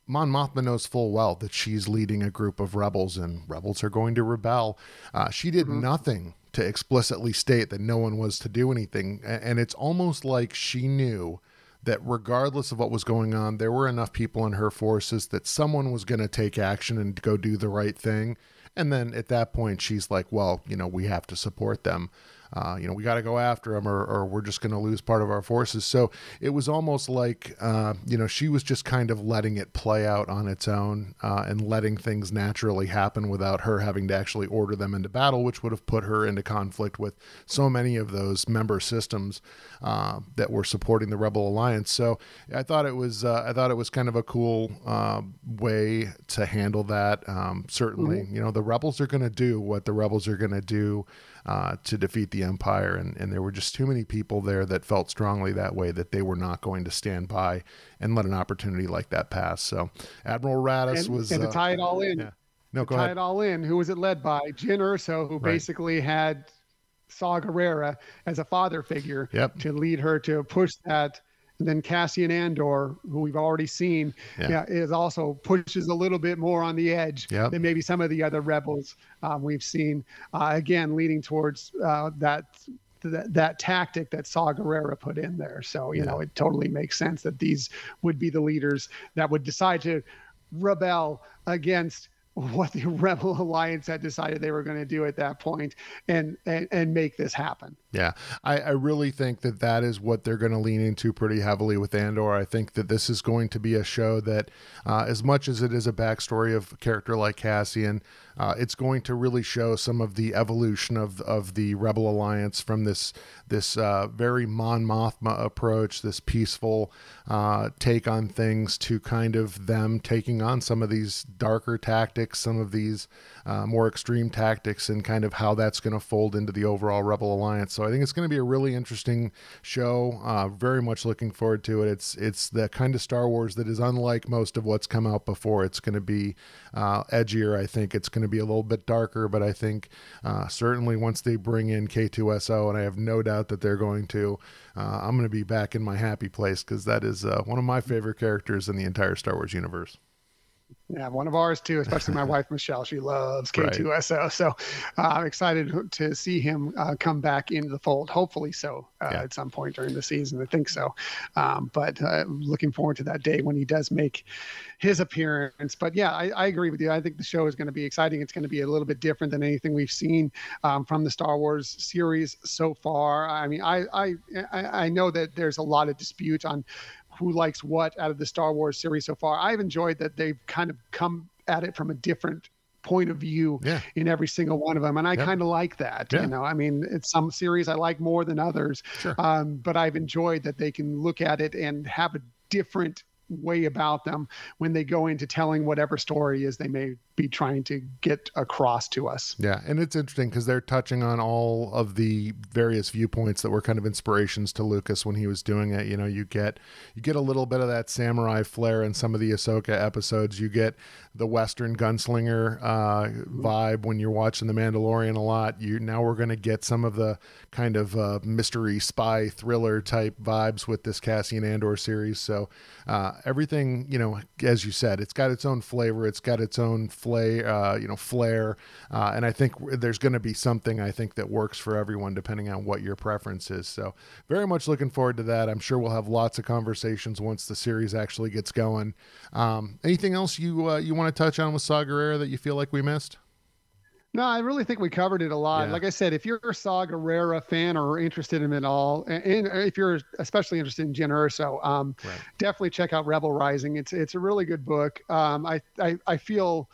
Mon Mothma knows full well that she's leading a group of rebels and rebels are going to rebel. Uh, she did mm-hmm. nothing to explicitly state that no one was to do anything. And it's almost like she knew that regardless of what was going on, there were enough people in her forces that someone was going to take action and go do the right thing. And then at that point, she's like, well, you know, we have to support them uh, you know, we got to go after them or, or we're just going to lose part of our forces. So it was almost like, uh, you know, she was just kind of letting it play out on its own uh, and letting things naturally happen without her having to actually order them into battle, which would have put her into conflict with so many of those member systems uh, that were supporting the Rebel Alliance. So I thought it was, uh, I thought it was kind of a cool uh, way to handle that. Um, certainly, mm-hmm. you know, the rebels are going to do what the rebels are going to do uh, to defeat the empire. And, and there were just too many people there that felt strongly that way that they were not going to stand by and let an opportunity like that pass. So Admiral Raddus and, was. And to uh, tie it all in. Yeah. No, to tie ahead. it all in. Who was it led by? Jyn Erso, who right. basically had Saw Gerrera as a father figure yep. to lead her to push that and then Cassian Andor, who we've already seen, yeah. yeah. is also pushes a little bit more on the edge yep. than maybe some of the other rebels um, we've seen. Uh, again, leading towards uh, that, that that tactic that Saw Gerrera put in there. So you yeah. know, it totally makes sense that these would be the leaders that would decide to rebel against what the Rebel Alliance had decided they were going to do at that point and, and, and make this happen. Yeah, I, I really think that that is what they're going to lean into pretty heavily with Andor. I think that this is going to be a show that, uh, as much as it is a backstory of a character like Cassian, uh, it's going to really show some of the evolution of of the Rebel Alliance from this this uh, very Mon Mothma approach, this peaceful uh, take on things, to kind of them taking on some of these darker tactics, some of these uh, more extreme tactics, and kind of how that's going to fold into the overall Rebel Alliance. So I think it's going to be a really interesting show. Uh, very much looking forward to it. It's it's the kind of Star Wars that is unlike most of what's come out before. It's going to be uh, edgier. I think it's going to be a little bit darker, but I think uh, certainly once they bring in K2SO, and I have no doubt that they're going to, uh, I'm going to be back in my happy place because that is uh, one of my favorite characters in the entire Star Wars universe. Yeah, one of ours too, especially my wife Michelle. She loves K2SO, right. so uh, I'm excited to see him uh, come back into the fold. Hopefully, so uh, yeah. at some point during the season. I think so, um, but uh, looking forward to that day when he does make his appearance. But yeah, I, I agree with you. I think the show is going to be exciting. It's going to be a little bit different than anything we've seen um, from the Star Wars series so far. I mean, I, I I know that there's a lot of dispute on who likes what out of the Star Wars series so far. I've enjoyed that they've kind of come at it from a different point of view yeah. in every single one of them and i yeah. kind of like that yeah. you know i mean it's some series i like more than others sure. um, but i've enjoyed that they can look at it and have a different way about them when they go into telling whatever story is they may be trying to get across to us. Yeah, and it's interesting because they're touching on all of the various viewpoints that were kind of inspirations to Lucas when he was doing it. You know, you get you get a little bit of that samurai flair in some of the Ahsoka episodes. You get the Western gunslinger uh, vibe when you're watching The Mandalorian a lot. You now we're going to get some of the kind of uh, mystery spy thriller type vibes with this Cassian Andor series. So uh, everything, you know, as you said, it's got its own flavor. It's got its own flay, uh, you know, flair. Uh, and I think there's going to be something I think that works for everyone depending on what your preference is. So very much looking forward to that. I'm sure we'll have lots of conversations once the series actually gets going. Um, anything else you uh, you want to touch on with Saw Gerrera that you feel like we missed? No, I really think we covered it a lot. Yeah. Like I said, if you're a Saw Gerrera fan or interested in him at all, and if you're especially interested in Jyn Erso, um, right. definitely check out Rebel Rising. It's it's a really good book. Um, I, I I feel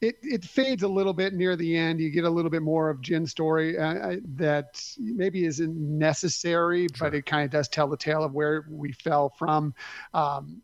it it fades a little bit near the end. You get a little bit more of Jyn's story uh, that maybe isn't necessary, sure. but it kind of does tell the tale of where we fell from. Um,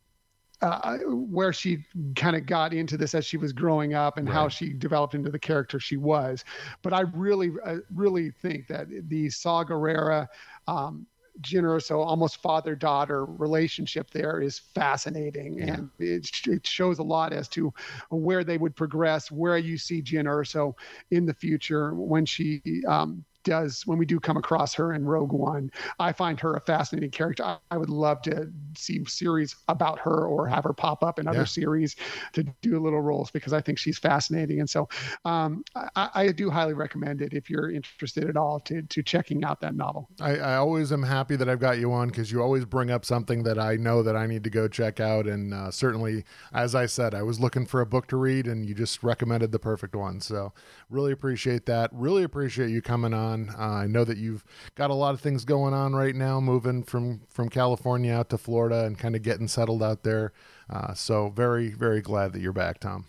uh, where she kind of got into this as she was growing up and right. how she developed into the character she was. But I really, uh, really think that the Saw Gerrera, um, Jyn Erso, almost father daughter relationship there is fascinating. Yeah. And it, it, shows a lot as to where they would progress, where you see Jyn Erso in the future when she um, does when we do come across her in Rogue One. I find her a fascinating character. I, I would love to see series about her or have her pop up in other yeah. series to do little roles because I think she's fascinating. And so um, I, I, do highly recommend it if you're interested at all to, to checking out that novel. I, I always am happy that I've got you on because you always bring up something that I know that I need to go check out. And uh, certainly, as I said, I was looking for a book to read and you just recommended the perfect one. So really appreciate that. Really appreciate you coming on on. Uh, I know that you've got a lot of things going on right now, moving from from California out to Florida and kind of getting settled out there. Uh, so very very glad that you're back, Tom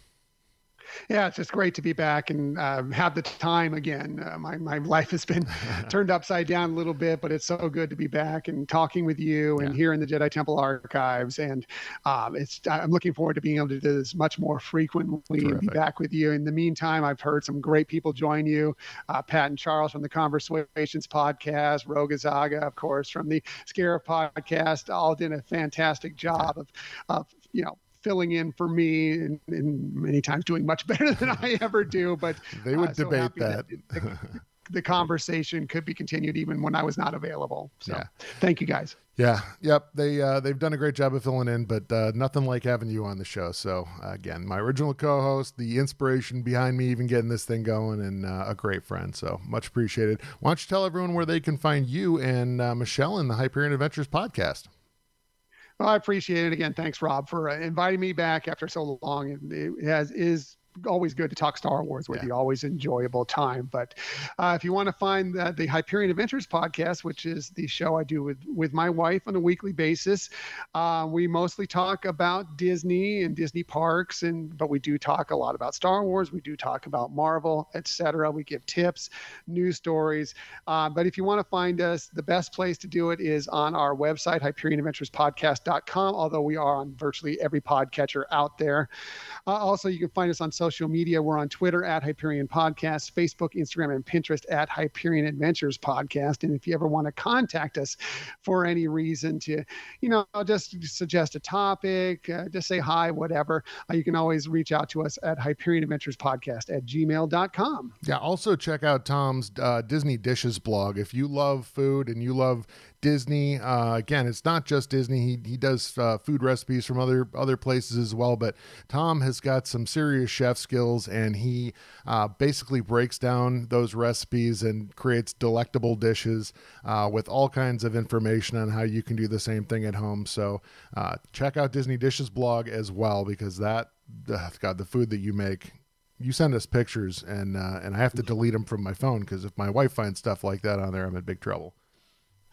yeah, it's just great to be back and uh, have the time again. Uh, my my life has been turned upside down a little bit, but it's so good to be back and talking with you and yeah. here in the Jedi Temple archives. And um, it's I'm looking forward to being able to do this much more frequently Terrific. and be back with you. In the meantime, I've heard some great people join you, uh, Pat and Charles from the Conversations podcast, Rogue Zaga, of course, from the Scarif podcast, all did a fantastic job of of you know filling in for me and, and, many times doing much better than I ever do. But they would uh, debate that. that the, the, conversation could be continued even when I was not available. So yeah. thank you guys. Yeah. Yep. They uh, they've done a great job of filling in, but uh, nothing like having you on the show. So uh, again, my original co-host, the inspiration behind me even getting this thing going, and uh, a great friend. So much appreciated. Why don't you tell everyone where they can find you and uh, Michelle in the Hyperion Adventures podcast? Well, I appreciate it again. Thanks, Rob, for uh, inviting me back after so long. It has is always good to talk Star Wars with yeah. you. Always enjoyable time. But uh, if you want to find the, the Hyperion Adventures podcast, which is the show I do with with my wife on a weekly basis, uh, we mostly talk about Disney and Disney parks, and but we do talk a lot about Star Wars. We do talk about Marvel, etc. We give tips, news stories. Uh, but if you want to find us, the best place to do it is on our website, HyperionAdventuresPodcast.com. Although we are on virtually every podcatcher out there. Uh, also, you can find us on social media. We're on Twitter at Hyperion Podcast, Facebook, Instagram, and Pinterest at Hyperion Adventures Podcast. And if you ever want to contact us for any reason to, you know, just suggest a topic, uh, just say hi, whatever, uh, you can always reach out to us at Hyperion Adventures Podcast at gmail.com. Yeah. Also, check out Tom's uh, Disney Dishes blog. If you love food and you love Disney. Uh, again, it's not just Disney. He, he does uh, food recipes from other other places as well. But Tom has got some serious chef skills, and he uh, basically breaks down those recipes and creates delectable dishes uh, with all kinds of information on how you can do the same thing at home. So uh, check out Disney Dishes blog as well because that God, the food that you make you send us pictures and uh, and I have to delete them from my phone because if my wife finds stuff like that on there, I'm in big trouble.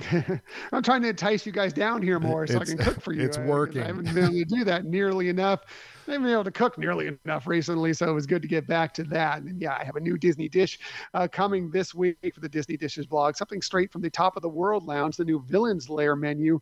I'm trying to entice you guys down here more so it's, I can cook for you. It's working. I, I haven't been able to do that nearly enough. I haven't been able to cook nearly enough recently, so it was good to get back to that. And yeah, I have a new Disney dish uh, coming this week for the Disney Dishes blog. Something straight from the Top of the World Lounge, the new Villains Lair menu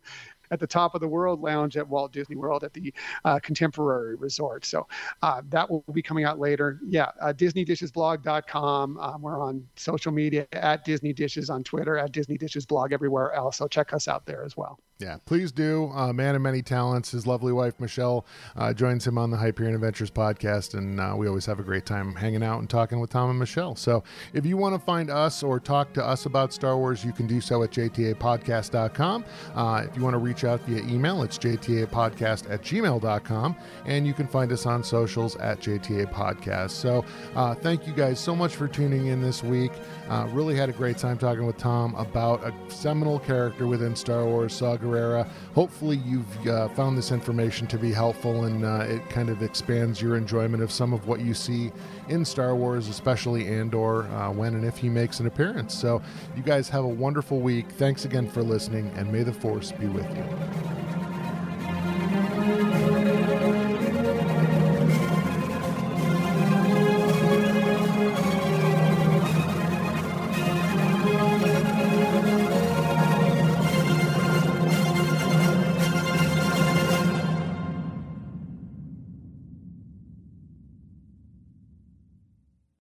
at the top of the world lounge at Walt Disney World at the uh, Contemporary Resort. So uh, that will be coming out later. Yeah, uh, DisneyDishesBlog.com. Um, we're on social media at Disney Dishes on Twitter, at Disney Dishes Blog everywhere else. So check us out there as well. Yeah, please do. Uh, man of many talents. His lovely wife Michelle uh, joins him on the Hyperion Adventures podcast, and uh, we always have a great time hanging out and talking with Tom and Michelle. So, if you want to find us or talk to us about Star Wars, you can do so at jtapodcast.com. Uh, if you want to reach out via email, it's jtapodcast at gmail.com, and you can find us on socials at JTA Podcast. So, uh, thank you guys so much for tuning in this week. Uh, really had a great time talking with Tom about a seminal character within Star Wars, Saw Gerrera. Hopefully, you've uh, found this information to be helpful and uh, it kind of expands your enjoyment of some of what you see in Star Wars, especially Andor, uh, when and if he makes an appearance. So, you guys have a wonderful week. Thanks again for listening, and may the Force be with you. Thank you.